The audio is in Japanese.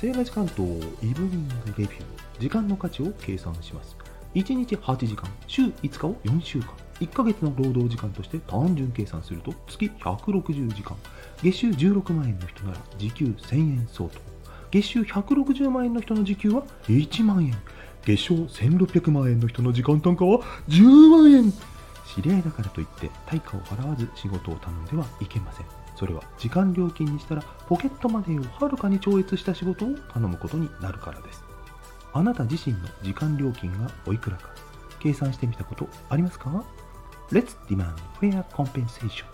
セーラ時間とイブニングレビュー時間の価値を計算します。1日8時間週5日を4週間。1ヶ月の労働時間として単純計算すると月160時間。月収16万円の人なら時給1000円相当。月収160万円の人の時給は1万円。月賞1600万円の人の時間単価は10万円。知り合いだからといって対価を払わず仕事を頼んではいけません。それは時間料金にしたらポケットマネーをはるかに超越した仕事を頼むことになるからです。あなた自身の時間料金がおいくらか計算してみたことありますか？Let's demand fair compensation